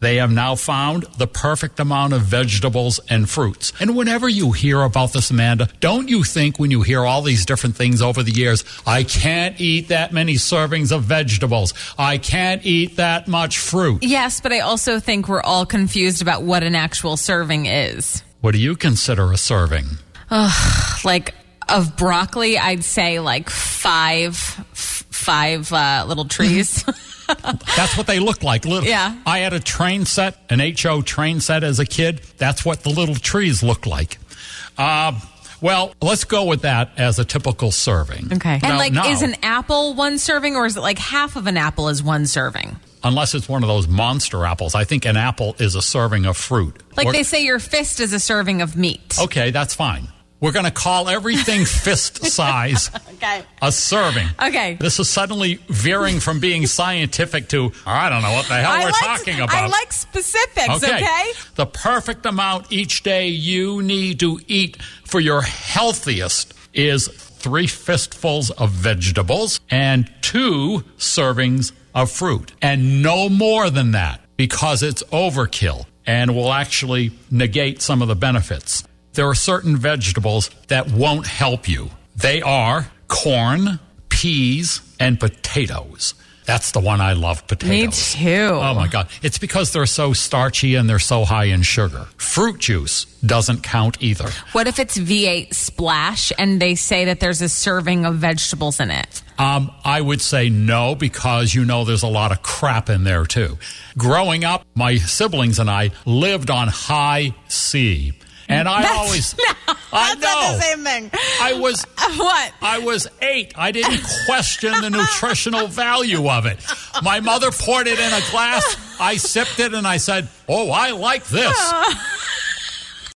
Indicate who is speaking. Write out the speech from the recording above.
Speaker 1: They have now found the perfect amount of vegetables and fruits. And whenever you hear about this, Amanda, don't you think when you hear all these different things over the years, I can't eat that many servings of vegetables. I can't eat that much fruit.
Speaker 2: Yes, but I also think we're all confused about what an actual serving is.
Speaker 1: What do you consider a serving?
Speaker 2: Ugh, like of broccoli, I'd say like five, five uh, little trees.
Speaker 1: That's what they look like. Little.
Speaker 2: Yeah.
Speaker 1: I had a train set, an HO train set as a kid. That's what the little trees look like. Uh, well, let's go with that as a typical serving.
Speaker 2: Okay.
Speaker 1: Now-
Speaker 2: and like,
Speaker 1: now-
Speaker 2: is an apple one serving, or is it like half of an apple is one serving?
Speaker 1: unless it's one of those monster apples, I think an apple is a serving of fruit.
Speaker 2: Like
Speaker 1: We're-
Speaker 2: they say, your fist is a serving of meat.
Speaker 1: Okay, that's fine. We're going to call everything fist size
Speaker 2: Okay.
Speaker 1: a serving.
Speaker 2: Okay.
Speaker 1: This is suddenly veering from being scientific to I don't know what the hell
Speaker 2: I
Speaker 1: we're
Speaker 2: like,
Speaker 1: talking about.
Speaker 2: I like specifics. Okay.
Speaker 1: The perfect amount each day you need to eat for your healthiest is three fistfuls of vegetables and two servings of fruit. And no more than that because it's overkill and will actually negate some of the benefits. There are certain vegetables that won't help you. They are corn, peas, and potatoes. That's the one I love, potatoes.
Speaker 2: Me too.
Speaker 1: Oh my God. It's because they're so starchy and they're so high in sugar. Fruit juice doesn't count either.
Speaker 2: What if it's V8 Splash and they say that there's a serving of vegetables in it?
Speaker 1: Um, I would say no because you know there's a lot of crap in there too. Growing up, my siblings and I lived on high C. And I
Speaker 2: That's-
Speaker 1: always,
Speaker 2: no,
Speaker 1: I know.
Speaker 2: not the same thing.
Speaker 1: I was, uh,
Speaker 2: What?
Speaker 1: I was eight. I didn't question the nutritional value of it. My mother poured it in a glass. I sipped it and I said, "Oh, I like this." Uh,